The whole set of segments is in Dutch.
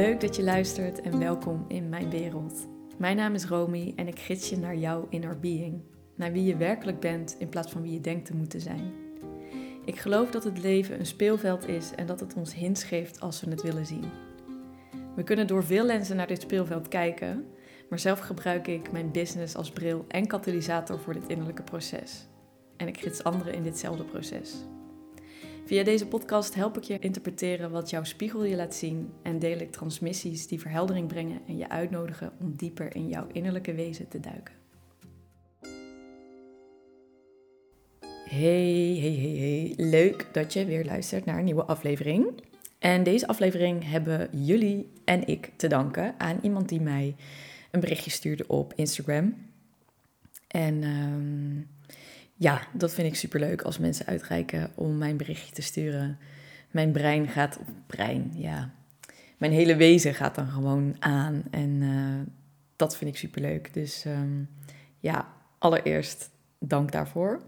Leuk dat je luistert en welkom in mijn wereld. Mijn naam is Romy en ik gids je naar jouw inner being, naar wie je werkelijk bent in plaats van wie je denkt te moeten zijn. Ik geloof dat het leven een speelveld is en dat het ons hints geeft als we het willen zien. We kunnen door veel lenzen naar dit speelveld kijken, maar zelf gebruik ik mijn business als bril en katalysator voor dit innerlijke proces. En ik gids anderen in ditzelfde proces. Via deze podcast help ik je interpreteren wat jouw spiegel je laat zien en deel ik transmissies die verheldering brengen en je uitnodigen om dieper in jouw innerlijke wezen te duiken. Hey, hey, hey, hey. Leuk dat je weer luistert naar een nieuwe aflevering. En deze aflevering hebben jullie en ik te danken aan iemand die mij een berichtje stuurde op Instagram. En um, ja, dat vind ik superleuk als mensen uitreiken om mijn berichtje te sturen. Mijn brein gaat op brein, ja. Mijn hele wezen gaat dan gewoon aan en uh, dat vind ik superleuk. Dus um, ja, allereerst dank daarvoor.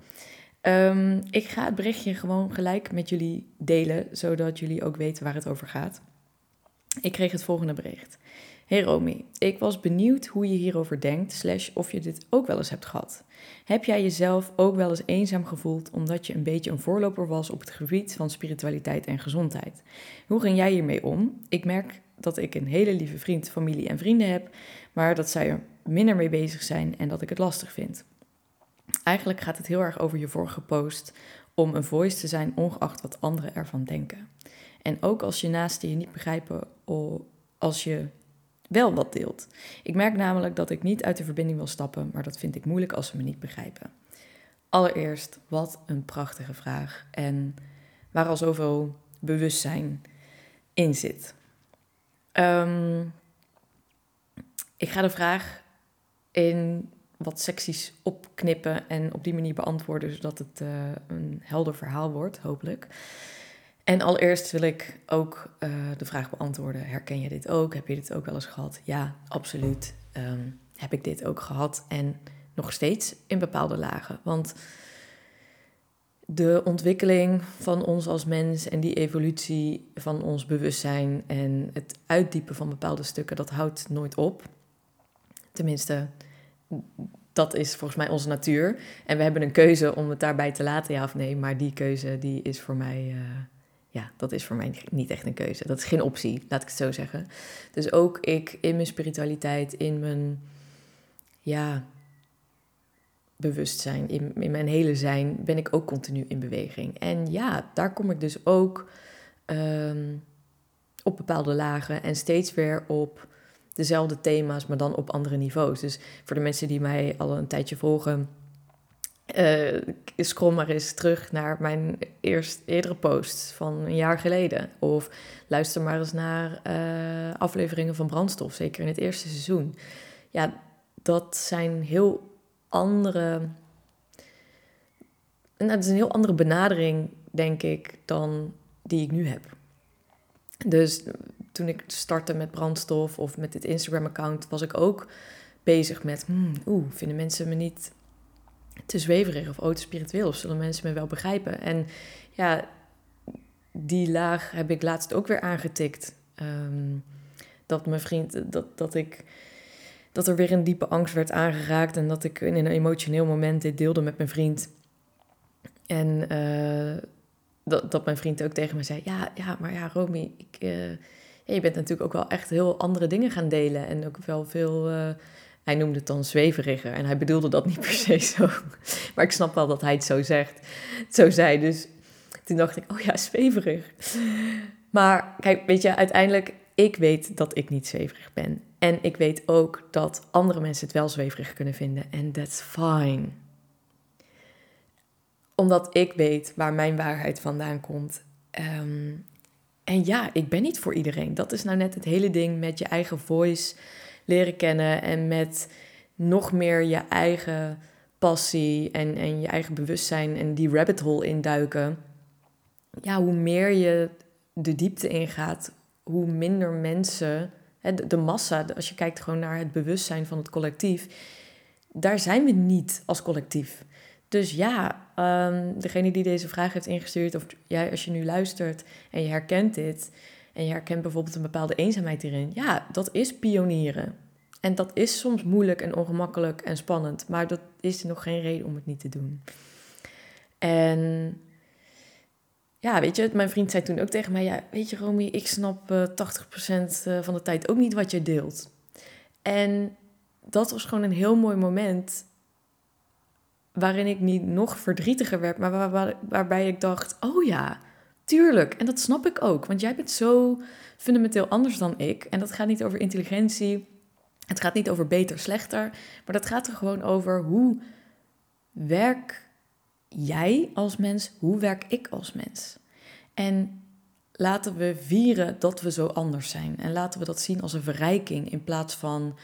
Um, ik ga het berichtje gewoon gelijk met jullie delen, zodat jullie ook weten waar het over gaat. Ik kreeg het volgende bericht. Hey Romy, ik was benieuwd hoe je hierover denkt, slash of je dit ook wel eens hebt gehad. Heb jij jezelf ook wel eens eenzaam gevoeld omdat je een beetje een voorloper was op het gebied van spiritualiteit en gezondheid? Hoe ging jij hiermee om? Ik merk dat ik een hele lieve vriend, familie en vrienden heb, maar dat zij er minder mee bezig zijn en dat ik het lastig vind. Eigenlijk gaat het heel erg over je vorige post om een voice te zijn, ongeacht wat anderen ervan denken. En ook als je naast je niet begrijpen, als je wel wat deelt. Ik merk namelijk dat ik niet uit de verbinding wil stappen, maar dat vind ik moeilijk als ze me niet begrijpen. Allereerst, wat een prachtige vraag en waar al zoveel bewustzijn in zit. Um, ik ga de vraag in wat secties opknippen en op die manier beantwoorden, zodat het uh, een helder verhaal wordt, hopelijk. En allereerst wil ik ook uh, de vraag beantwoorden: herken je dit ook? Heb je dit ook wel eens gehad? Ja, absoluut. Um, heb ik dit ook gehad en nog steeds in bepaalde lagen. Want de ontwikkeling van ons als mens en die evolutie van ons bewustzijn en het uitdiepen van bepaalde stukken, dat houdt nooit op. Tenminste, dat is volgens mij onze natuur. En we hebben een keuze om het daarbij te laten, ja of nee. Maar die keuze die is voor mij. Uh, ja, dat is voor mij niet echt een keuze. Dat is geen optie, laat ik het zo zeggen. Dus ook ik in mijn spiritualiteit, in mijn ja, bewustzijn, in, in mijn hele zijn, ben ik ook continu in beweging. En ja, daar kom ik dus ook um, op bepaalde lagen en steeds weer op dezelfde thema's, maar dan op andere niveaus. Dus voor de mensen die mij al een tijdje volgen uh, scroll maar eens terug naar mijn eerst, eerdere post van een jaar geleden. Of luister maar eens naar uh, afleveringen van Brandstof, zeker in het eerste seizoen. Ja, dat zijn heel andere. Nou, dat is een heel andere benadering, denk ik, dan die ik nu heb. Dus toen ik startte met brandstof of met dit Instagram-account, was ik ook bezig met, hmm, oeh, vinden mensen me niet te zweverig of oh, te spiritueel? Of zullen mensen me wel begrijpen? En ja, die laag heb ik laatst ook weer aangetikt. Ehm, dat mijn vriend, dat, dat ik, dat er weer een diepe angst werd aangeraakt en dat ik in een emotioneel moment dit deelde met mijn vriend. En uh, dat, dat mijn vriend ook tegen me zei, ja, ja maar ja, Romy, ik, ja, je bent natuurlijk ook wel echt heel andere dingen gaan delen en ook wel veel... Uh, hij noemde het dan zweveriger en hij bedoelde dat niet per se zo. Maar ik snap wel dat hij het zo zegt, zo zei. Dus toen dacht ik, oh ja, zweverig. Maar kijk, weet je, uiteindelijk, ik weet dat ik niet zweverig ben. En ik weet ook dat andere mensen het wel zweverig kunnen vinden. En that's fine. Omdat ik weet waar mijn waarheid vandaan komt. Ehm, en ja, ik ben niet voor iedereen. Dat is nou net het hele ding met je eigen voice leren kennen en met nog meer je eigen passie en, en je eigen bewustzijn en die rabbit hole induiken. Ja, hoe meer je de diepte ingaat, hoe minder mensen, de, massa, als je kijkt gewoon naar het bewustzijn van het collectief, daar zijn we niet als collectief. Dus ja, um, degene die deze vraag heeft ingestuurd, of jij als je nu luistert en je herkent dit, en je herkent bijvoorbeeld een bepaalde eenzaamheid hierin, ja, dat is pionieren. En dat is soms moeilijk en ongemakkelijk en spannend, maar dat is nog geen reden om het niet te doen. En ja, weet je, mijn vriend zei toen ook tegen mij: Ja, weet je, Romy, ik snap uh, 80% van de tijd ook niet wat je deelt. En dat was gewoon een heel mooi moment waarin ik niet nog verdrietiger werd, maar waar, waar, waarbij ik dacht: Oh ja, tuurlijk. En dat snap ik ook, want jij bent zo fundamenteel anders dan ik. En dat gaat niet over intelligentie. Het gaat niet over beter, slechter. Maar dat gaat er gewoon over hoe werk jij als mens, hoe werk ik als mens? En laten we vieren dat we zo anders zijn. En laten we dat zien als een verrijking in plaats van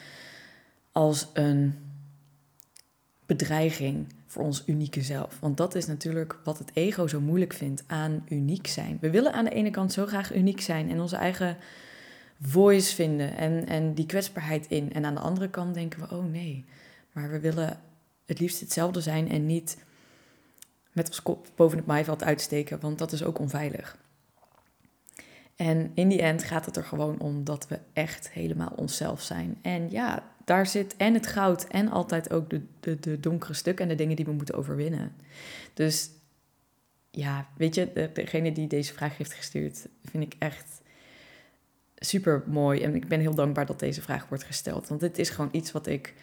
als een bedreiging voor ons unieke zelf. Want dat is natuurlijk wat het ego zo moeilijk vindt aan uniek zijn. We willen aan de ene kant zo graag uniek zijn en onze eigen voice vinden en, en die kwetsbaarheid in. En aan de andere kant denken we, oh nee, maar we willen het liefst hetzelfde zijn en niet met ons kop boven het maaiveld uitsteken, want dat is ook onveilig. En in die end gaat het er gewoon om dat we echt helemaal onszelf zijn. En ja, daar zit en het goud en altijd ook de, de, de donkere stukken en de dingen die we moeten overwinnen. Dus ja, weet je, degene die deze vraag heeft gestuurd, vind ik echt super mooi. En ik ben heel dankbaar dat deze vraag wordt gesteld. Want dit is gewoon iets wat ik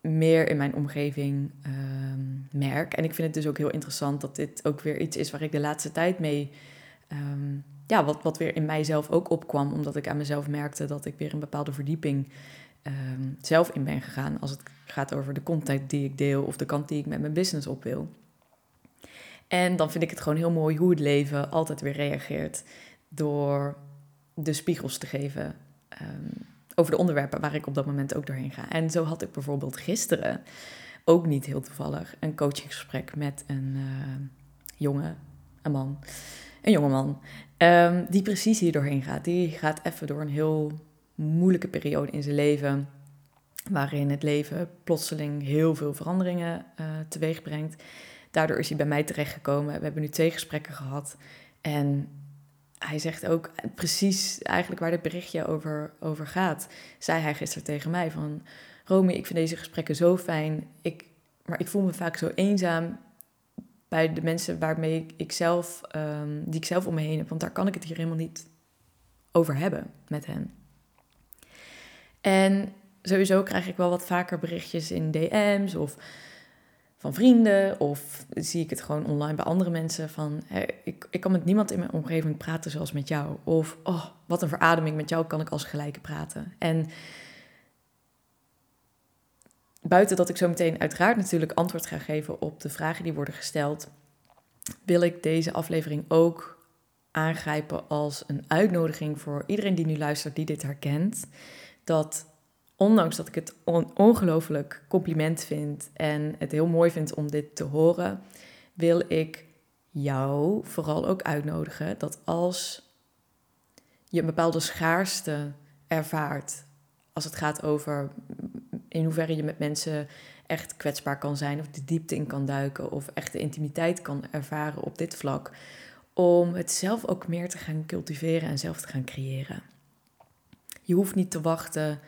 meer in mijn omgeving ehm, merk. En ik vind het dus ook heel interessant dat dit ook weer iets is waar ik de laatste tijd mee. Ehm, ja, wat, wat weer in mijzelf ook opkwam, omdat ik aan mezelf merkte dat ik weer een bepaalde verdieping ehm, zelf in ben gegaan. Als het gaat over de content die ik deel of de kant die ik met mijn business op wil. En dan vind ik het gewoon heel mooi hoe het leven altijd weer reageert door de spiegels te geven over de onderwerpen waar ik op dat moment ook doorheen ga. En zo had ik bijvoorbeeld gisteren, ook niet heel toevallig, een coachingsgesprek met een uh, jongen, een man, een jongeman, um, die precies hier doorheen gaat. Die gaat even door een heel moeilijke periode in zijn leven, waarin het leven plotseling heel veel veranderingen uh, teweeg brengt. Daardoor is hij bij mij terechtgekomen. We hebben nu twee gesprekken gehad. En hij zegt ook precies eigenlijk waar dit berichtje over, over gaat. Zei hij gisteren tegen mij van... Romy, ik vind deze gesprekken zo fijn. Ik, maar ik voel me vaak zo eenzaam bij de mensen waarmee ik zelf, um, die ik zelf om me heen heb. Want daar kan ik het hier helemaal niet over hebben met hen. En sowieso krijg ik wel wat vaker berichtjes in DM's of van vrienden of zie ik het gewoon online bij andere mensen van ik, ik kan met niemand in mijn omgeving praten zoals met jou. Of oh, wat een verademing, met jou kan ik als gelijke praten. En buiten dat ik zo meteen uiteraard natuurlijk antwoord ga geven op de vragen die worden gesteld, wil ik deze aflevering ook aangrijpen als een uitnodiging voor iedereen die nu luistert, die dit herkent. Dat ondanks dat ik het on ongelooflijk compliment vind en het heel mooi vind om dit te horen, wil ik jou vooral ook uitnodigen dat als je een bepaalde schaarste ervaart, als het gaat over in hoeverre je met mensen echt kwetsbaar kan zijn of de diepte in kan duiken of echt de intimiteit kan ervaren op dit vlak, om het zelf ook meer te gaan cultiveren en zelf te gaan creëren. Je hoeft niet te wachten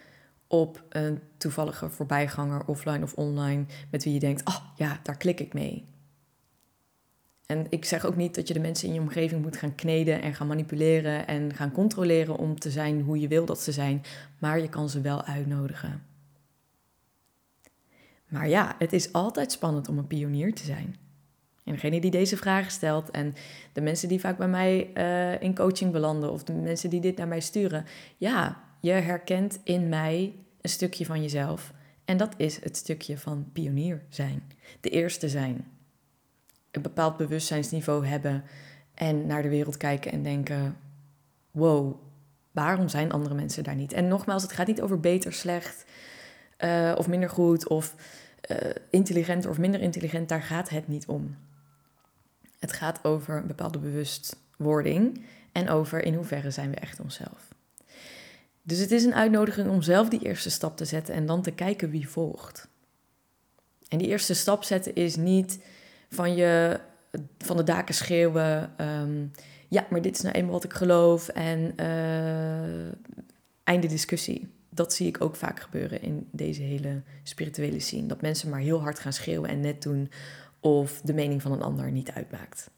op een toevallige voorbijganger, offline of online, met wie je denkt, oh ja, daar klik ik mee. En ik zeg ook niet dat je de mensen in je omgeving moet gaan kneden en gaan manipuleren en gaan controleren om te zijn hoe je wil dat ze zijn, maar je kan ze wel uitnodigen. Maar ja, het is altijd spannend om een pionier te zijn. En degene die deze vragen stelt en de mensen die vaak bij mij uh, in coaching belanden of de mensen die dit naar mij sturen, ja, je herkent in mij een stukje van jezelf. En dat is het stukje van pionier zijn. De eerste zijn. Een bepaald bewustzijnsniveau hebben en naar de wereld kijken en denken: wow, waarom zijn andere mensen daar niet? En nogmaals, het gaat niet over beter, slecht uh, of minder goed of uh, intelligent of minder intelligent. Daar gaat het niet om. Het gaat over een bepaalde bewustwording en over in hoeverre zijn we echt onszelf. Dus het is een uitnodiging om zelf die eerste stap te zetten en dan te kijken wie volgt. En die eerste stap zetten is niet van, je, van de daken schreeuwen: um, ja, maar dit is nou eenmaal wat ik geloof en uh, einde discussie. Dat zie ik ook vaak gebeuren in deze hele spirituele scene. Dat mensen maar heel hard gaan schreeuwen en net doen of de mening van een ander niet uitmaakt.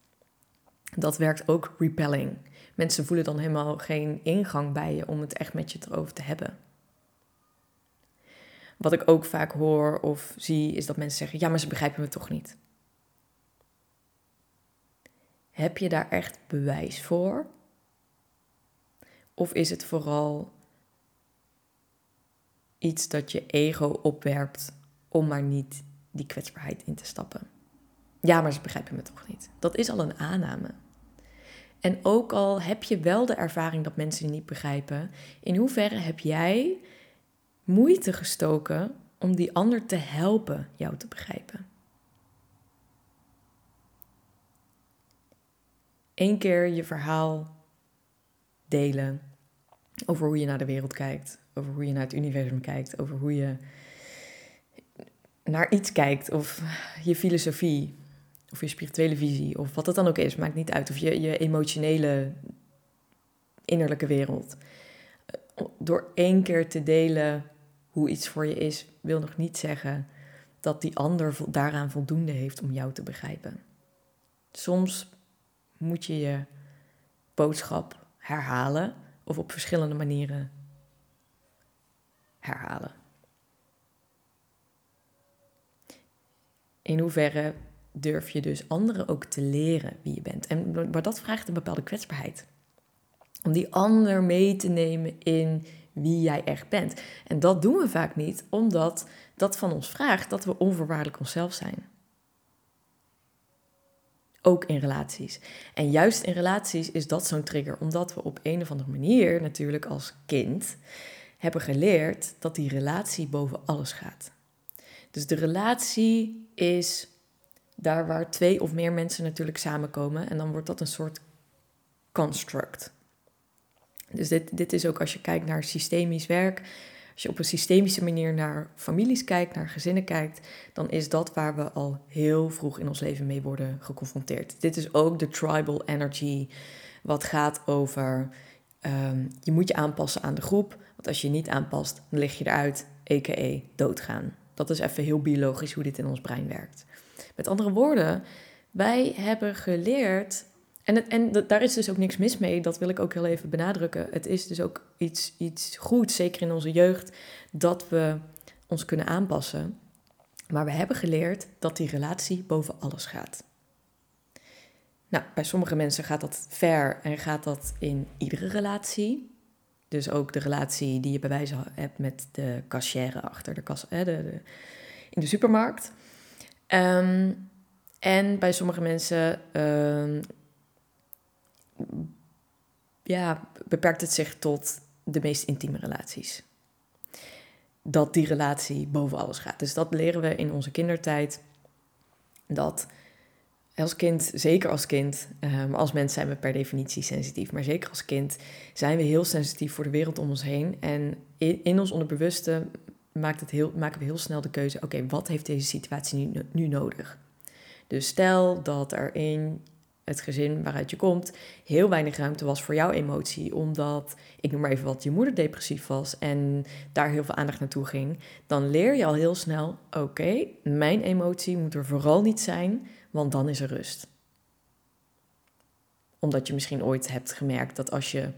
Dat werkt ook repelling. Mensen voelen dan helemaal geen ingang bij je om het echt met je erover te hebben. Wat ik ook vaak hoor of zie is dat mensen zeggen: Ja, maar ze begrijpen me toch niet. Heb je daar echt bewijs voor? Of is het vooral iets dat je ego opwerpt om maar niet die kwetsbaarheid in te stappen? Ja, maar ze begrijpen me toch niet. Dat is al een aanname. En ook al heb je wel de ervaring dat mensen je niet begrijpen, in hoeverre heb jij moeite gestoken om die ander te helpen jou te begrijpen? Eén keer je verhaal delen over hoe je naar de wereld kijkt, over hoe je naar het universum kijkt, over hoe je naar iets kijkt of je filosofie of je spirituele visie, of wat het dan ook is, maakt niet uit. Of je, je emotionele innerlijke wereld. Door één keer te delen hoe iets voor je is, wil nog niet zeggen dat die ander daaraan voldoende heeft om jou te begrijpen. Soms moet je je boodschap herhalen of op verschillende manieren herhalen. In hoeverre durf je dus anderen ook te leren wie je bent. En, maar dat vraagt een bepaalde kwetsbaarheid. Om die ander mee te nemen in wie jij echt bent. En dat doen we vaak niet, omdat dat van ons vraagt dat we onvoorwaardelijk onszelf zijn. Ook in relaties. En juist in relaties is dat zo'n trigger, omdat we op een of andere manier, natuurlijk als kind, hebben geleerd dat die relatie boven alles gaat. Dus de relatie is daar waar twee of meer mensen natuurlijk samenkomen. En dan wordt dat een soort construct. Dus dit, dit is ook als je kijkt naar systemisch werk. Als je op een systemische manier naar families kijkt, naar gezinnen kijkt, dan is dat waar we al heel vroeg in ons leven mee worden geconfronteerd. Dit is ook de tribal energy, wat gaat over ehm, je moet je aanpassen aan de groep, want als je niet aanpast, dan lig je eruit, a.k.a. doodgaan. Dat is even heel biologisch hoe dit in ons brein werkt. Met andere woorden, wij hebben geleerd. En, en daar is dus ook niks mis mee, dat wil ik ook heel even benadrukken. Het is dus ook iets, iets goeds, zeker in onze jeugd, dat we ons kunnen aanpassen. Maar we hebben geleerd dat die relatie boven alles gaat. Nou, bij sommige mensen gaat dat ver en gaat dat in iedere relatie. Dus ook de relatie die je bij wijze hebt met de cashier achter de kas, de, de, in de supermarkt. Ehm, en bij sommige mensen um, ja, beperkt het zich tot de meest intieme relaties. Dat die relatie boven alles gaat. Dus dat leren we in onze kindertijd. Dat als kind, zeker als kind, um, als mens zijn we per definitie sensitief, maar zeker als kind zijn we heel sensitief voor de wereld om ons heen. En in ons onderbewuste maakt het heel, maken we heel snel de keuze: oké, wat heeft deze situatie nu, nu nodig? Dus stel dat er in het gezin waaruit je komt heel weinig ruimte was voor jouw emotie, omdat, ik noem maar even wat, je moeder depressief was en daar heel veel aandacht naartoe ging, dan leer je al heel snel: oké, mijn emotie moet er vooral niet zijn, want dan is er rust. Omdat je misschien ooit hebt gemerkt dat als je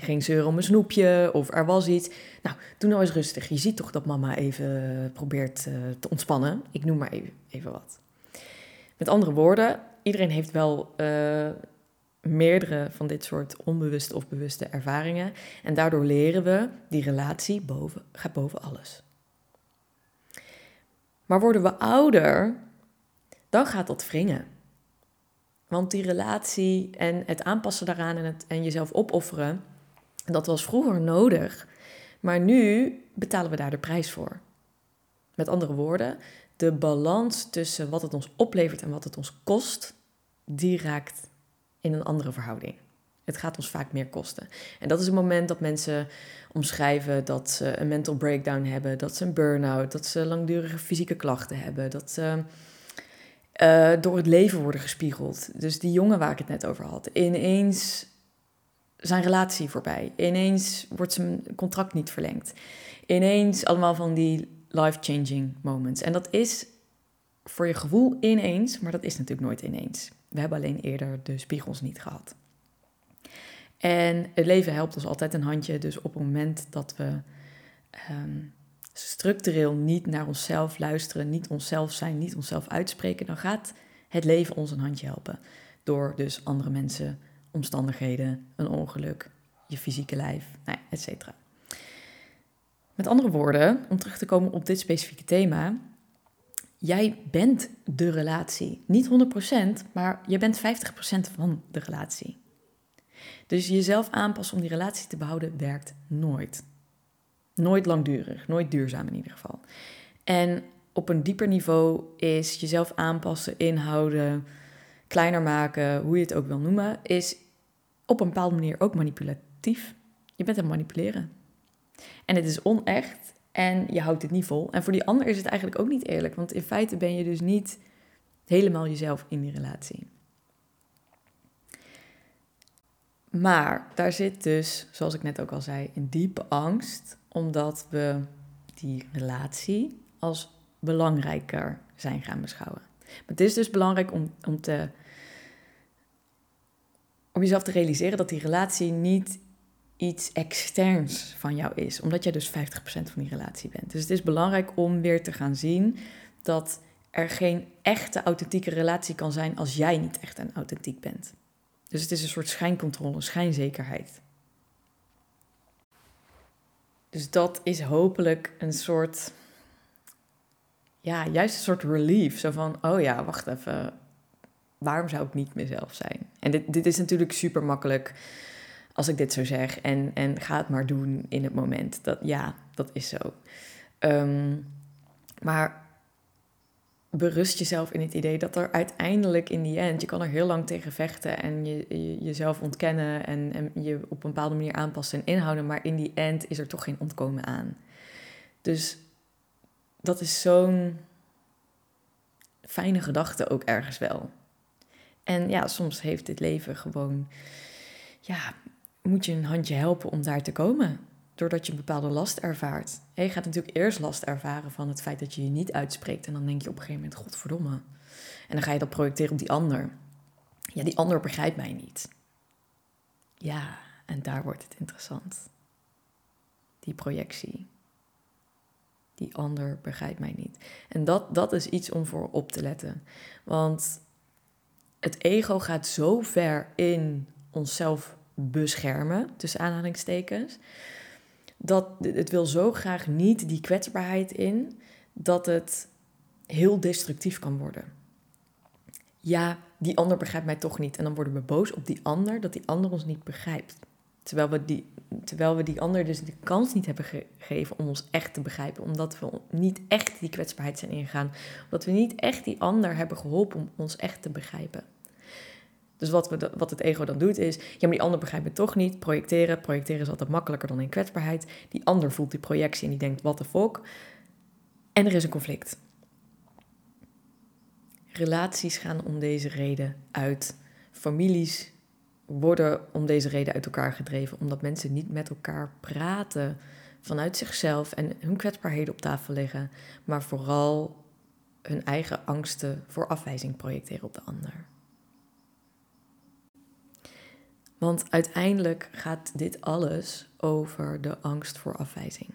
ging zeuren om een snoepje of er was iets. Nou, doe nou eens rustig. Je ziet toch dat mama even probeert uh, te ontspannen. Ik noem maar even, wat. Met andere woorden, iedereen heeft wel uh, meerdere van dit soort onbewuste of bewuste ervaringen. En daardoor leren we, die relatie boven, gaat boven alles. Maar worden we ouder, dan gaat dat wringen. Want die relatie en het aanpassen daaraan en, het, en jezelf opofferen, dat was vroeger nodig, maar nu betalen we daar de prijs voor. Met andere woorden, de balans tussen wat het ons oplevert en wat het ons kost, die raakt in een andere verhouding. Het gaat ons vaak meer kosten. En dat is het moment dat mensen omschrijven dat ze een mental breakdown hebben, dat ze een burn-out, dat ze langdurige fysieke klachten hebben, dat ze uh, door het leven worden gespiegeld. Dus die jongen waar ik het net over had, ineens zijn relatie voorbij. Ineens wordt zijn contract niet verlengd. Ineens allemaal van die life-changing moments. En dat is voor je gevoel ineens, maar dat is natuurlijk nooit ineens. We hebben alleen eerder de spiegels niet gehad. En het leven helpt ons altijd een handje. Dus op het moment dat we ehm, structureel niet naar onszelf luisteren, niet onszelf zijn, niet onszelf uitspreken, dan gaat het leven ons een handje helpen. Door dus andere mensen, omstandigheden, een ongeluk, je fysieke lijf, nou ja, et cetera. Met andere woorden, om terug te komen op dit specifieke thema, jij bent de relatie. Niet 100%, maar je bent 50% van de relatie. Dus jezelf aanpassen om die relatie te behouden werkt nooit. Nooit langdurig, nooit duurzaam in ieder geval. En op een dieper niveau is jezelf aanpassen, inhouden, kleiner maken, hoe je het ook wil noemen, is op een bepaalde manier ook manipulatief. Je bent aan het manipuleren. En het is onecht en je houdt het niet vol. En voor die ander is het eigenlijk ook niet eerlijk, want in feite ben je dus niet helemaal jezelf in die relatie. Maar daar zit dus, zoals ik net ook al zei, een diepe angst, omdat we die relatie als belangrijker zijn gaan beschouwen. Maar het is dus belangrijk om, om, te, om jezelf te realiseren dat die relatie niet iets externs van jou is, omdat jij dus 50% van die relatie bent. Dus het is belangrijk om weer te gaan zien dat er geen echte authentieke relatie kan zijn als jij niet echt en authentiek bent. Dus het is een soort schijncontrole, schijnzekerheid. Dus dat is hopelijk een soort, ja, juist een soort relief. Zo van, oh ja, wacht even, waarom zou ik niet mezelf zijn? En dit, dit is natuurlijk super makkelijk als ik dit zo zeg. En, en ga het maar doen in het moment. Dat, ja, dat is zo. Ehm, maar berust jezelf in het idee dat er uiteindelijk in die end, je kan er heel lang tegen vechten en je, jezelf ontkennen en, en je op een bepaalde manier aanpassen en inhouden, maar in die end is er toch geen ontkomen aan. Dus dat is zo'n fijne gedachte ook ergens wel. En ja, soms heeft dit leven gewoon, ja, moet je een handje helpen om daar te komen doordat je een bepaalde last ervaart. je gaat natuurlijk eerst last ervaren van het feit dat je je niet uitspreekt. En dan denk je op een gegeven moment, godverdomme. En dan ga je dat projecteren op die ander. Ja, die ander begrijpt mij niet. Ja, en daar wordt het interessant. Die projectie. Die ander begrijpt mij niet. En dat, dat is iets om voor op te letten. Want het ego gaat zo ver in onszelf beschermen, tussen aanhalingstekens dat het wil zo graag niet die kwetsbaarheid in dat het heel destructief kan worden. Ja, die ander begrijpt mij toch niet. En dan worden we boos op die ander dat die ander ons niet begrijpt. Terwijl we die, terwijl we die ander dus de kans niet hebben gegeven om ons echt te begrijpen. Omdat we niet echt die kwetsbaarheid zijn ingegaan. Omdat we niet echt die ander hebben geholpen om ons echt te begrijpen. Dus wat, we, wat het ego dan doet is, ja, maar die ander begrijpt me toch niet. Projecteren, projecteren is altijd makkelijker dan in kwetsbaarheid. Die ander voelt die projectie en die denkt, wat de fuck. En er is een conflict. Relaties gaan om deze reden uit. Families worden om deze reden uit elkaar gedreven, omdat mensen niet met elkaar praten vanuit zichzelf en hun kwetsbaarheden op tafel leggen, maar vooral hun eigen angsten voor afwijzing projecteren op de ander. Want uiteindelijk gaat dit alles over de angst voor afwijzing.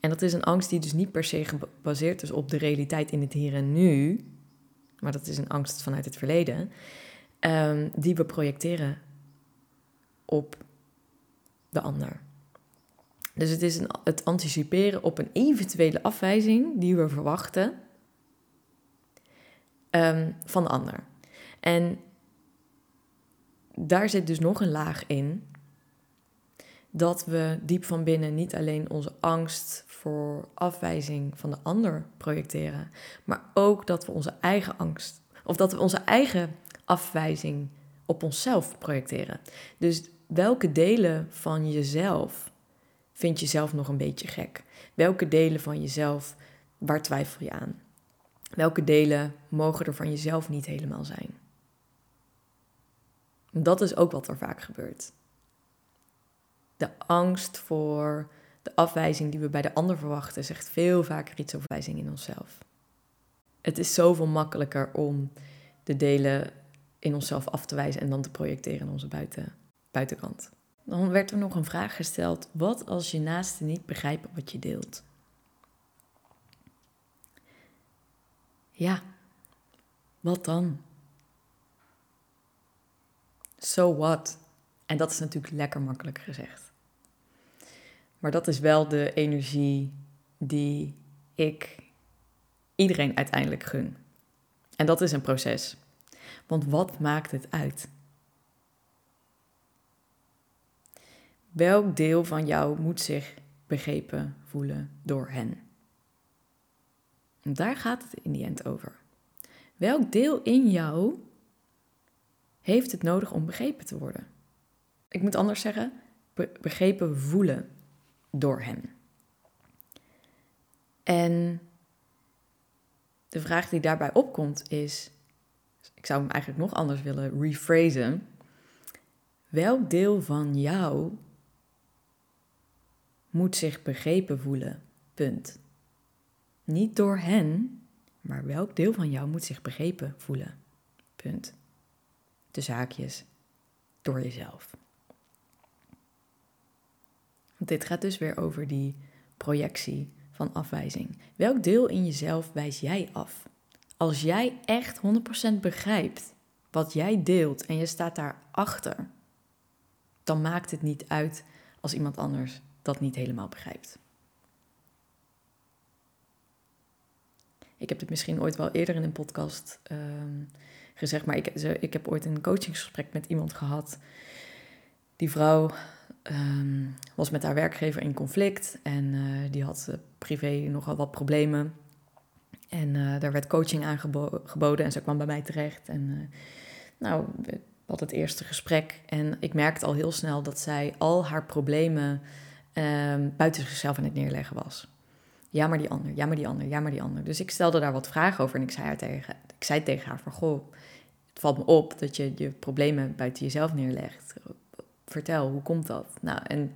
En dat is een angst die dus niet per se gebaseerd is op de realiteit in het hier en nu, maar dat is een angst vanuit het verleden, um, die we projecteren op de ander. Dus het is een, het anticiperen op een eventuele afwijzing die we verwachten um, van de ander. En daar zit dus nog een laag in. Dat we diep van binnen niet alleen onze angst voor afwijzing van de ander projecteren, maar ook dat we onze eigen angst, of dat we onze eigen afwijzing op onszelf projecteren. Dus welke delen van jezelf vind je zelf nog een beetje gek? Welke delen van jezelf, waar twijfel je aan? Welke delen mogen er van jezelf niet helemaal zijn? Dat is ook wat er vaak gebeurt. De angst voor de afwijzing die we bij de ander verwachten, zegt veel vaker iets over wijzing in onszelf. Het is zoveel makkelijker om de delen in onszelf af te wijzen en dan te projecteren in onze buiten, buitenkant. Dan werd er nog een vraag gesteld: wat als je naasten niet begrijpen wat je deelt? Ja, wat dan? So what? En dat is natuurlijk lekker makkelijk gezegd. Maar dat is wel de energie die ik iedereen uiteindelijk gun. En dat is een proces. Want wat maakt het uit? Welk deel van jou moet zich begrepen voelen door hen? En daar gaat het in die end over. Welk deel in jou heeft het nodig om begrepen te worden? Ik moet anders zeggen, begrepen voelen door hen. En de vraag die daarbij opkomt is, ik zou hem eigenlijk nog anders willen rephrasen. Welk deel van jou moet zich begrepen voelen? Punt. Niet door hen, maar welk deel van jou moet zich begrepen voelen? Punt. De zaakjes door jezelf. Want dit gaat dus weer over die projectie van afwijzing. Welk deel in jezelf wijs jij af? Als jij echt 100% begrijpt wat jij deelt en je staat daarachter, dan maakt het niet uit als iemand anders dat niet helemaal begrijpt. Ik heb het misschien ooit wel eerder in een podcast ehm, gezegd, maar ik, ik heb ooit een coachingsgesprek met iemand gehad. Die vrouw Ehm, was met haar werkgever in conflict en eh, die had uh, privé nogal wat problemen. En uh, daar werd coaching aangeboden en ze kwam bij mij terecht. En nou, we hadden het eerste gesprek en ik merkte al heel snel dat zij al haar problemen ehm, buiten zichzelf aan het neerleggen was. Ja, maar die ander, ja, maar die ander, ja, maar die ander. Dus ik stelde daar wat vragen over en ik zei, haar tegen, ik zei tegen haar van, goh, het valt me op dat je je problemen buiten jezelf neerlegt vertel, hoe komt dat? Nou, en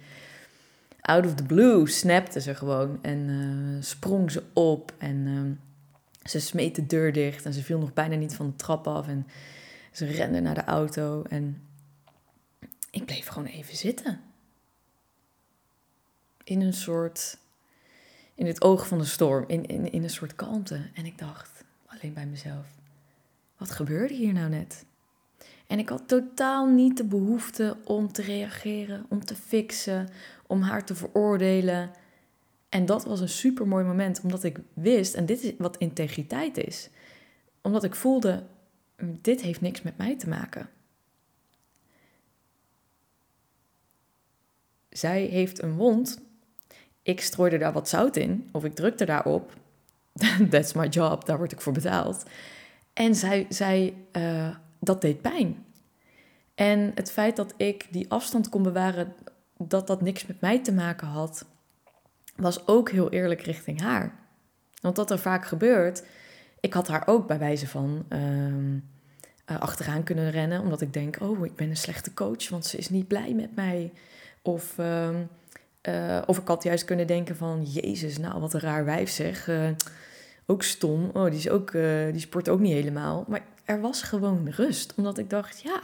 out of the blue snapte ze gewoon en uh, sprong ze op en uh, ze smeet de deur dicht en ze viel nog bijna niet van de trap af en ze rende naar de auto en ik bleef gewoon even zitten. In een soort, in het oog van de storm, in, in, in een soort kalmte. En ik dacht alleen bij mezelf, wat gebeurde hier nou net? En ik had totaal niet de behoefte om te reageren, om te fixen, om haar te veroordelen. En dat was een super mooi moment, omdat ik wist, en dit is wat integriteit is, omdat ik voelde, dit heeft niks met mij te maken. Zij heeft een wond. Ik strooide daar wat zout in, of ik drukte daarop. That's my job, daar word ik voor betaald. En zij, zij uh, dat deed pijn. En het feit dat ik die afstand kon bewaren, dat dat niks met mij te maken had, was ook heel eerlijk richting haar. Want wat er vaak gebeurt, ik had haar ook bij wijze van uh, achteraan kunnen rennen, omdat ik denk, oh, ik ben een slechte coach, want ze is niet blij met mij. Of, uh, uh, of ik had juist kunnen denken van, jezus, nou, wat een raar wijf zeg. Uh, ook stom, oh, die, is ook, die sport ook niet helemaal. Maar er was gewoon rust, omdat ik dacht, ja,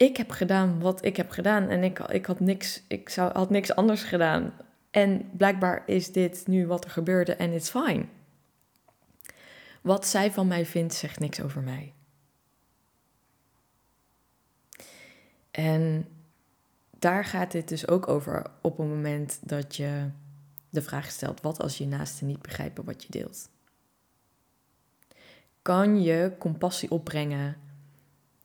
ik heb gedaan wat ik heb gedaan en ik, ik, had, niks, ik zou, had niks anders gedaan. En blijkbaar is dit nu wat er gebeurde en it's fine. Wat zij van mij vindt, zegt niks over mij. En daar gaat dit dus ook over op het moment dat je de vraag stelt: wat als je naasten niet begrijpen wat je deelt? kan je compassie opbrengen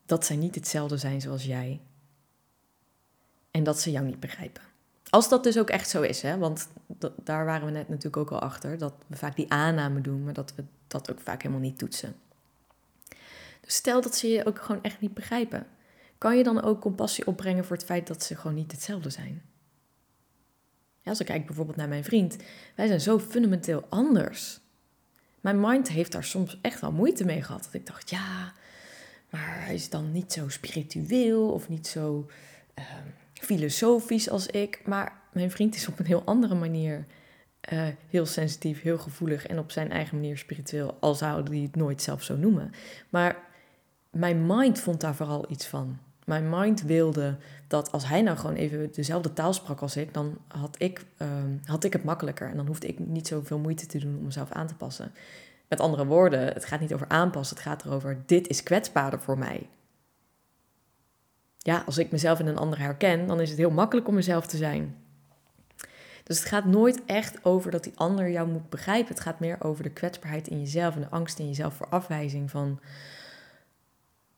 dat zij niet hetzelfde zijn zoals jij. En dat ze jou niet begrijpen. Als dat dus ook echt zo is, hè? want daar waren we net natuurlijk ook al achter, dat we vaak die aanname doen, maar dat we dat ook vaak helemaal niet toetsen. Dus stel dat ze je ook gewoon echt niet begrijpen. Kan je dan ook compassie opbrengen voor het feit dat ze gewoon niet hetzelfde zijn? Ja, als ik kijk bijvoorbeeld naar mijn vriend, wij zijn zo fundamenteel anders. Mijn mind heeft daar soms echt wel moeite mee gehad. Dat ik dacht, ja, hij is dan niet zo spiritueel of niet zo ehm, filosofisch als ik. Maar mijn vriend is op een heel andere manier uh, heel sensitief, heel gevoelig en op zijn eigen manier spiritueel, al zou hij het nooit zelf zo noemen. Maar mijn mind vond daar vooral iets van. Mijn mind wilde dat als hij nou gewoon even dezelfde taal sprak als ik, dan had ik, ehm, had ik het makkelijker. En dan hoefde ik niet zoveel moeite te doen om mezelf aan te passen. Met andere woorden, het gaat niet over aanpassen, het gaat erover: dit is kwetsbaarder voor mij. Ja, als ik mezelf in een ander herken, dan is het heel makkelijk om mezelf te zijn. Dus het gaat nooit echt over dat die ander jou moet begrijpen. Het gaat meer over de kwetsbaarheid in jezelf en de angst in jezelf voor afwijzing van.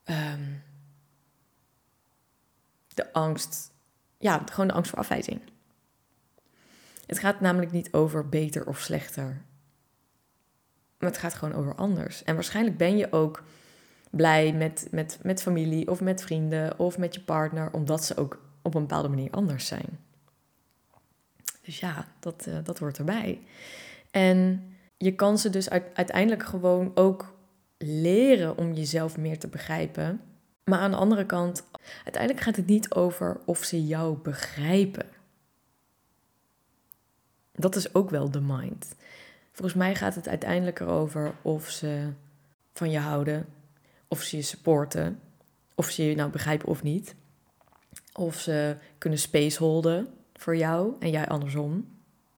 Ehm, de angst, ja, gewoon de angst voor afwijzing. Het gaat namelijk niet over beter of slechter. Maar het gaat gewoon over anders. En waarschijnlijk ben je ook blij met, met, met familie of met vrienden of met je partner, omdat ze ook op een bepaalde manier anders zijn. Dus ja, dat, uh, dat hoort erbij. En je kan ze dus uiteindelijk gewoon ook leren om jezelf meer te begrijpen. Maar aan de andere kant, uiteindelijk gaat het niet over of ze jou begrijpen. Dat is ook wel de mind. Volgens mij gaat het uiteindelijk erover of ze van je houden, of ze je supporten, of ze je nou begrijpen of niet. Of ze kunnen spaceholden voor jou en jij andersom.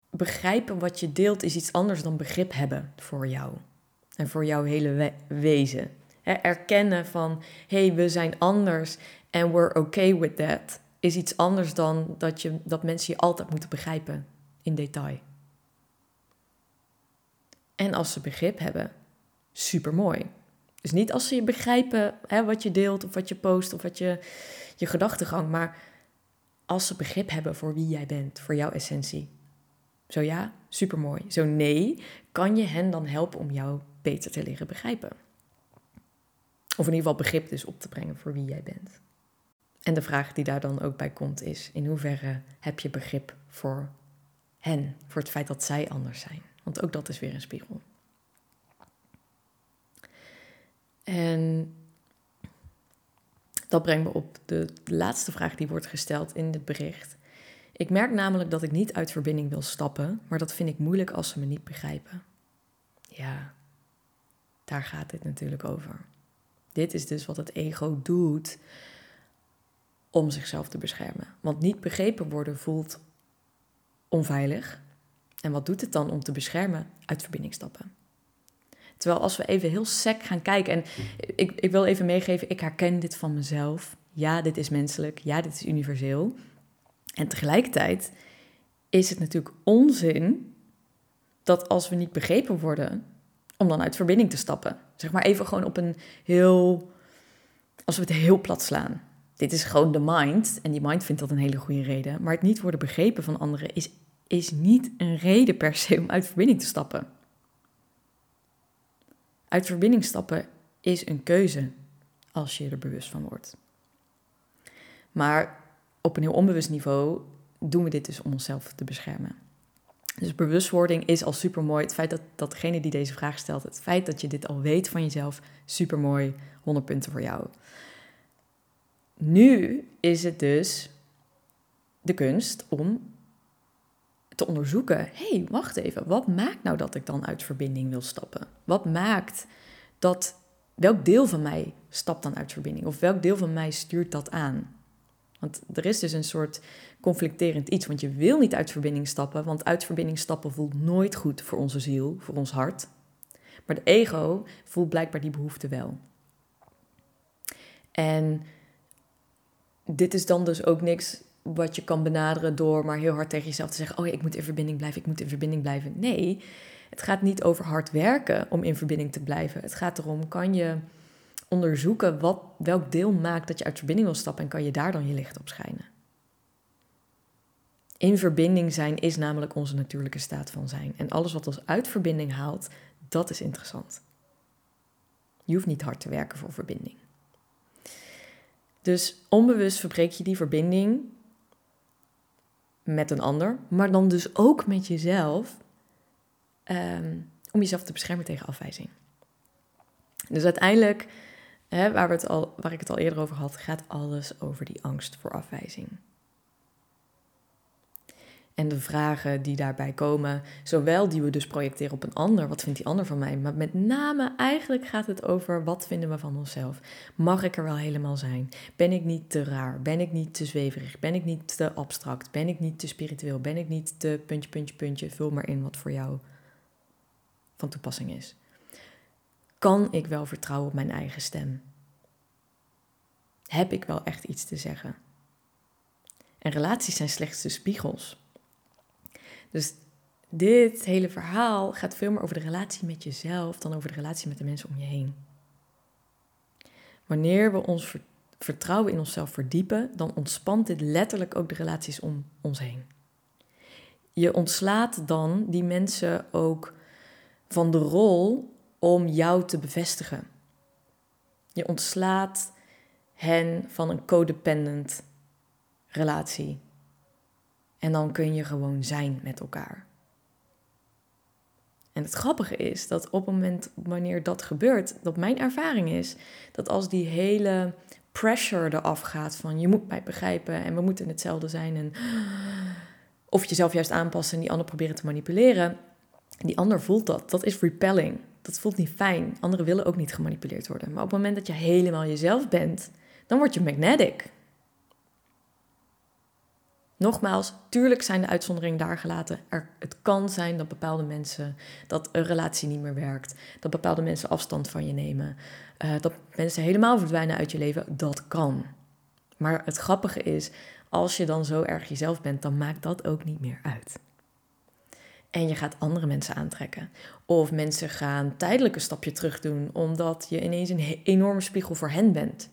Begrijpen wat je deelt is iets anders dan begrip hebben voor jou en voor jouw hele wezen. erkennen van hé, hey, we zijn anders en we're okay with that is iets anders dan dat, je, dat mensen je altijd moeten begrijpen in detail. En als ze begrip hebben, super mooi. Dus niet als ze je begrijpen hè, wat je deelt of wat je post of wat je, je gedachtegang, maar als ze begrip hebben voor wie jij bent, voor jouw essentie. Zo ja, supermooi. Zo nee, kan je hen dan helpen om jou beter te leren begrijpen. Of in ieder geval begrip dus op te brengen voor wie jij bent. En de vraag die daar dan ook bij komt is: in hoeverre heb je begrip voor hen, voor het feit dat zij anders zijn? Want ook dat is weer een spiegel. En dat brengt me op de laatste vraag die wordt gesteld in het bericht. Ik merk namelijk dat ik niet uit verbinding wil stappen, maar dat vind ik moeilijk als ze me niet begrijpen. Ja, daar gaat dit natuurlijk over. Dit is dus wat het ego doet om zichzelf te beschermen. Want niet begrepen worden voelt onveilig. En wat doet het dan om te beschermen? Uit verbinding stappen. Terwijl als we even heel sec gaan kijken, en ik, ik wil even meegeven, ik herken dit van mezelf. Ja, dit is menselijk. Ja, dit is universeel. En tegelijkertijd is het natuurlijk onzin dat als we niet begrepen worden, om dan uit verbinding te stappen. Zeg maar even gewoon op een heel, als we het heel plat slaan. Dit is gewoon de mind en die mind vindt dat een hele goede reden. Maar het niet worden begrepen van anderen is, is niet een reden per se om uit verbinding te stappen. Uit verbinding stappen is een keuze als je er bewust van wordt. Maar op een heel onbewust niveau doen we dit dus om onszelf te beschermen. Dus bewustwording is al super mooi. Het feit dat, dat degene die deze vraag stelt, het feit dat je dit al weet van jezelf, super mooi. 100 punten voor jou. Nu is het dus de kunst om te onderzoeken: hé, hey, wacht even, wat maakt nou dat ik dan uit verbinding wil stappen? Wat maakt dat, welk deel van mij stapt dan uit verbinding? Of welk deel van mij stuurt dat aan? Want er is dus een soort conflicterend iets, want je wil niet uit verbinding stappen, want uit verbinding stappen voelt nooit goed voor onze ziel, voor ons hart. Maar de ego voelt blijkbaar die behoefte wel. En dit is dan dus ook niks wat je kan benaderen door maar heel hard tegen jezelf te zeggen: Oh, ik moet in verbinding blijven, ik moet in verbinding blijven. Nee, het gaat niet over hard werken om in verbinding te blijven. Het gaat erom: kan je onderzoeken wat, welk deel maakt dat je uit verbinding wil stappen en kan je daar dan je licht op schijnen. In verbinding zijn is namelijk onze natuurlijke staat van zijn. En alles wat ons uit verbinding haalt, dat is interessant. Je hoeft niet hard te werken voor verbinding. Dus onbewust verbreek je die verbinding met een ander, maar dan dus ook met jezelf, um, om jezelf te beschermen tegen afwijzing. Dus uiteindelijk, hè, waar, we het al, waar ik het al eerder over had, gaat alles over die angst voor afwijzing. En de vragen die daarbij komen, zowel die we dus projecteren op een ander, wat vindt die ander van mij, maar met name eigenlijk gaat het over wat vinden we van onszelf. Mag ik er wel helemaal zijn? Ben ik niet te raar? Ben ik niet te zweverig? Ben ik niet te abstract? Ben ik niet te spiritueel? Ben ik niet te puntje, puntje, puntje? Vul maar in wat voor jou van toepassing is. Kan ik wel vertrouwen op mijn eigen stem? Heb ik wel echt iets te zeggen? En relaties zijn slechts de spiegels. Dus dit hele verhaal gaat veel meer over de relatie met jezelf dan over de relatie met de mensen om je heen. Wanneer we ons vertrouwen in onszelf verdiepen, dan ontspant dit letterlijk ook de relaties om ons heen. Je ontslaat dan die mensen ook van de rol om jou te bevestigen. Je ontslaat hen van een codependent relatie. En dan kun je gewoon zijn met elkaar. En het grappige is dat op het moment wanneer dat gebeurt, dat mijn ervaring is dat als die hele pressure eraf gaat van je moet mij begrijpen en we moeten hetzelfde zijn en of jezelf juist aanpassen en die ander proberen te manipuleren, die ander voelt dat. Dat is repelling. Dat voelt niet fijn. Anderen willen ook niet gemanipuleerd worden. Maar op het moment dat je helemaal jezelf bent, dan word je magnetic. Nogmaals, tuurlijk zijn de uitzonderingen daar gelaten. Er, het kan zijn dat bepaalde mensen, dat een relatie niet meer werkt. Dat bepaalde mensen afstand van je nemen. Uh, dat mensen helemaal verdwijnen uit je leven. Dat kan. Maar het grappige is, als je dan zo erg jezelf bent, dan maakt dat ook niet meer uit. En je gaat andere mensen aantrekken. Of mensen gaan tijdelijk een stapje terug doen, omdat je ineens een enorme spiegel voor hen bent.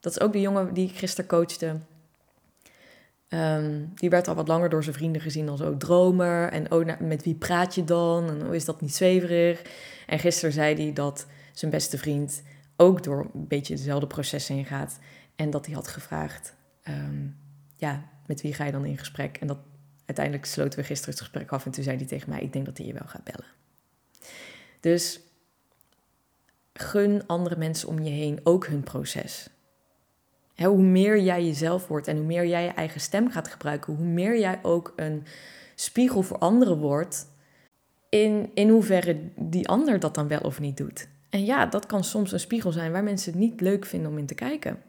Dat is ook de jongen die ik gisteren coachte. Um, die werd al wat langer door zijn vrienden gezien als ook dromer. En oh, met wie praat je dan? En oh, is dat niet zweverig? En gisteren zei hij dat zijn beste vriend ook door een beetje dezelfde processen heen gaat. En dat hij had gevraagd, um, ja, met wie ga je dan in gesprek? En dat uiteindelijk sloten we gisteren het gesprek af. En toen zei hij tegen mij, ik denk dat hij je wel gaat bellen. Dus gun andere mensen om je heen ook hun proces hoe meer jij jezelf wordt en hoe meer jij je eigen stem gaat gebruiken, hoe meer jij ook een spiegel voor anderen wordt, in, in hoeverre die ander dat dan wel of niet doet. En ja, dat kan soms een spiegel zijn waar mensen het niet leuk vinden om in te kijken.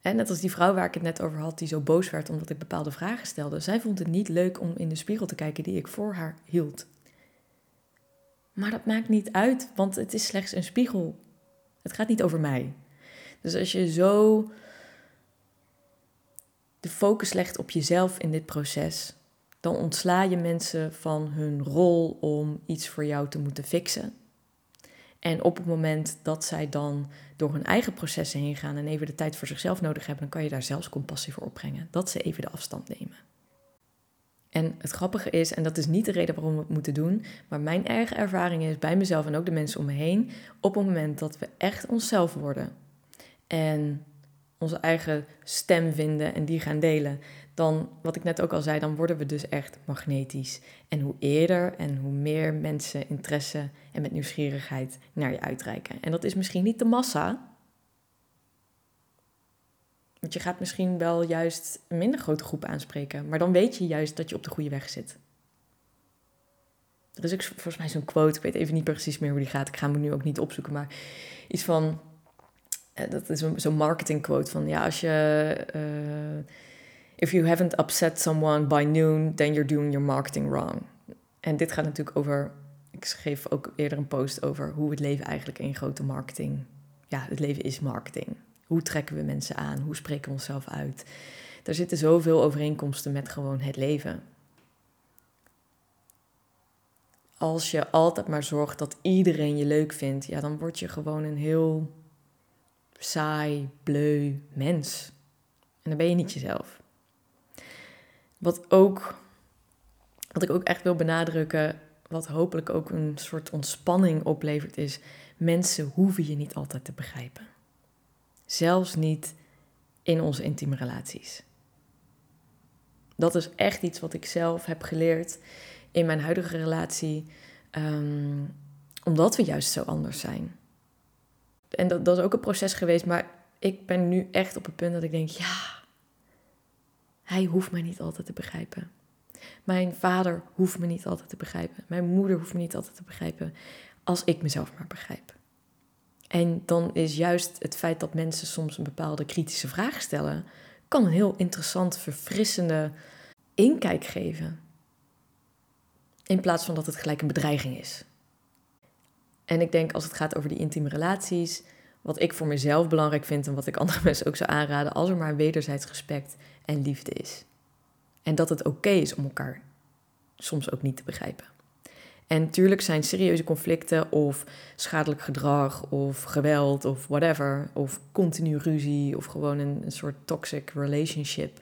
En net als die vrouw waar ik het net over had, die zo boos werd omdat ik bepaalde vragen stelde. Zij vond het niet leuk om in de spiegel te kijken die ik voor haar hield. Maar dat maakt niet uit, want het is slechts een spiegel. Het gaat niet over mij. Dus als je zo de focus legt op jezelf in dit proces, dan ontsla je mensen van hun rol om iets voor jou te moeten fixen. En op het moment dat zij dan door hun eigen processen heen gaan en even de tijd voor zichzelf nodig hebben, dan kan je daar zelfs compassie voor opbrengen. Dat ze even de afstand nemen. En het grappige is, en dat is niet de reden waarom we het moeten doen, maar mijn eigen ervaring is bij mezelf en ook de mensen om me heen, op het moment dat we echt onszelf worden en onze eigen stem vinden en die gaan delen, dan, wat ik net ook al zei, dan worden we dus echt magnetisch. En hoe eerder en hoe meer mensen interesse en met nieuwsgierigheid naar je uitreiken. En dat is misschien niet de massa, want je gaat misschien wel juist een minder grote groep aanspreken. Maar dan weet je juist dat je op de goede weg zit. Er is ook volgens mij zo'n quote, ik weet even niet precies meer hoe die gaat. Ik ga hem nu ook niet opzoeken, maar iets van... Eh, dat is zo'n marketing quote van, ja, als je... Uh, if you haven't upset someone by noon, then you're doing your marketing wrong. En dit gaat natuurlijk over... Ik schreef ook eerder een post over hoe het leven eigenlijk een grote marketing... Ja, het leven is marketing. Hoe trekken we mensen aan? Hoe spreken we onszelf uit? Er zitten zoveel overeenkomsten met gewoon het leven. Als je altijd maar zorgt dat iedereen je leuk vindt, ja, dan word je gewoon een heel saai, bleu mens. En dan ben je niet jezelf. Wat ook, wat ik ook echt wil benadrukken, wat hopelijk ook een soort ontspanning oplevert, is: mensen hoeven je niet altijd te begrijpen. Zelfs niet in onze intieme relaties. Dat is echt iets wat ik zelf heb geleerd in mijn huidige relatie, ehm, omdat we juist zo anders zijn. En dat, dat is ook een proces geweest, maar ik ben nu echt op het punt dat ik denk, ja, hij hoeft mij niet altijd te begrijpen. Mijn vader hoeft me niet altijd te begrijpen. Mijn moeder hoeft me niet altijd te begrijpen. Als ik mezelf maar begrijp. En dan is juist het feit dat mensen soms een bepaalde kritische vraag stellen, kan een heel interessant, verfrissende inkijk geven. In plaats van dat het gelijk een bedreiging is. En ik denk als het gaat over die intieme relaties, wat ik voor mezelf belangrijk vind en wat ik andere mensen ook zou aanraden, als er maar wederzijds respect en liefde is. En dat het oké is om elkaar soms ook niet te begrijpen. En natuurlijk zijn serieuze conflicten of schadelijk gedrag of geweld of whatever, of continu ruzie of gewoon een, soort toxic relationship.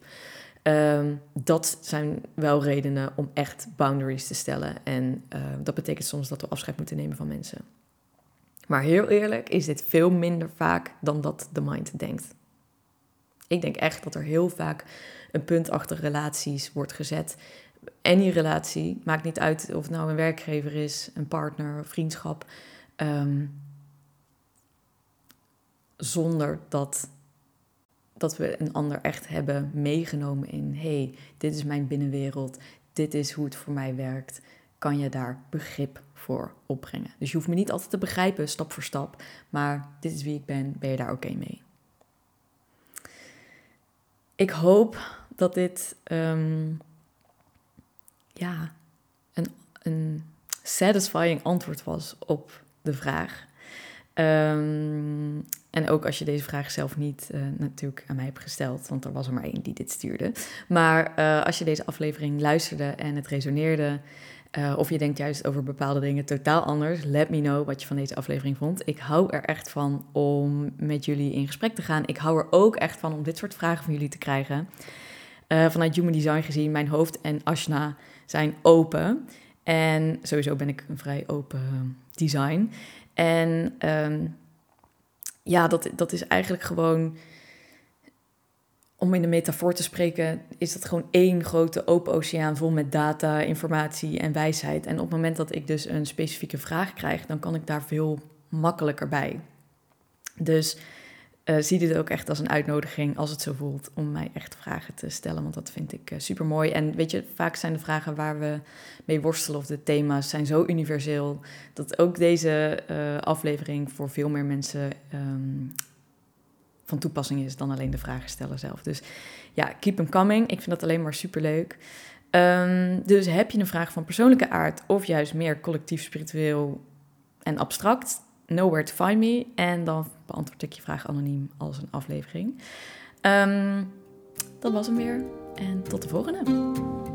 Um, dat zijn wel redenen om echt boundaries te stellen. En uh, dat betekent soms dat we afscheid moeten nemen van mensen. Maar heel eerlijk is dit veel minder vaak dan dat de mind denkt. Ik denk echt dat er heel vaak een punt achter relaties wordt gezet. Any relatie, maakt niet uit of het nou een werkgever is, een partner, vriendschap. Um, zonder dat, dat we een ander echt hebben meegenomen in: hey, dit is mijn binnenwereld, dit is hoe het voor mij werkt. Kan je daar begrip voor opbrengen? Dus je hoeft me niet altijd te begrijpen, stap voor stap, maar dit is wie ik ben, ben je daar oké mee? Ik hoop dat dit um, ja, een, een satisfying antwoord was op de vraag. Um, en ook als je deze vraag zelf niet uh, natuurlijk aan mij hebt gesteld, want er was er maar één die dit stuurde. Maar uh, als je deze aflevering luisterde en het resoneerde, uh, of je denkt juist over bepaalde dingen totaal anders, let me know wat je van deze aflevering vond. Ik hou er echt van om met jullie in gesprek te gaan. Ik hou er ook echt van om dit soort vragen van jullie te krijgen. Vanuit Human Design gezien, mijn hoofd en Ashna zijn open. En sowieso ben ik een vrij open design. En um, ja, dat, dat is eigenlijk gewoon om in de metafoor te spreken, is dat gewoon één grote open oceaan vol met data, informatie en wijsheid. En op het moment dat ik dus een specifieke vraag krijg, dan kan ik daar veel makkelijker bij. Dus uh, zie dit ook echt als een uitnodiging, als het zo voelt, om mij echt vragen te stellen. Want dat vind ik uh, super mooi. En weet je, vaak zijn de vragen waar we mee worstelen of de thema's zijn zo universeel. dat ook deze uh, aflevering voor veel meer mensen um, van toepassing is dan alleen de vragen stellen zelf. Dus ja, keep them coming. Ik vind dat alleen maar super leuk. Um, dus heb je een vraag van persoonlijke aard of juist meer collectief, spiritueel en abstract? Know where to find me. En dan beantwoord ik je vraag anoniem als een aflevering. Um, dat was hem weer. En tot de volgende.